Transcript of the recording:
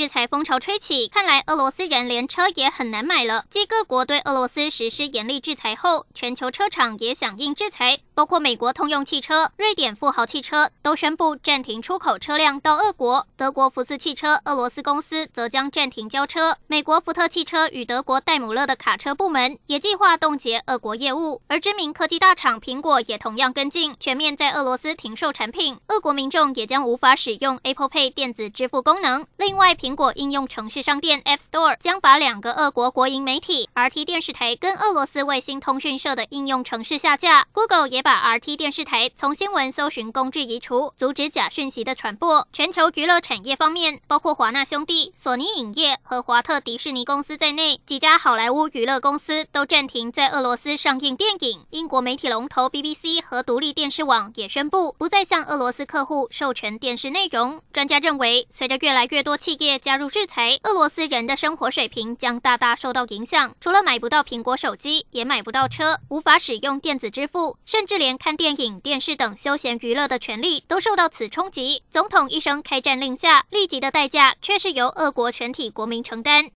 制裁风潮吹起，看来俄罗斯人连车也很难买了。继各国对俄罗斯实施严厉制裁后，全球车厂也响应制裁。包括美国通用汽车、瑞典富豪汽车都宣布暂停出口车辆到俄国，德国福斯汽车俄罗斯公司则将暂停交车。美国福特汽车与德国戴姆勒的卡车部门也计划冻结俄国业务，而知名科技大厂苹果也同样跟进，全面在俄罗斯停售产品。俄国民众也将无法使用 Apple Pay 电子支付功能。另外，苹苹果应用程式商店 App Store 将把两个俄国国营媒体 RT 电视台跟俄罗斯卫星通讯社的应用程式下架。Google 也把 RT 电视台从新闻搜寻工具移除，阻止假讯息的传播。全球娱乐产业方面，包括华纳兄弟、索尼影业和华特迪士尼公司在内，几家好莱坞娱乐公司都暂停在俄罗斯上映电影。英国媒体龙头 BBC 和独立电视网也宣布不再向俄罗斯客户授权电视内容。专家认为，随着越来越多企业加入制裁，俄罗斯人的生活水平将大大受到影响。除了买不到苹果手机，也买不到车，无法使用电子支付，甚至连看电影、电视等休闲娱乐的权利都受到此冲击。总统一声开战令下，立即的代价却是由俄国全体国民承担。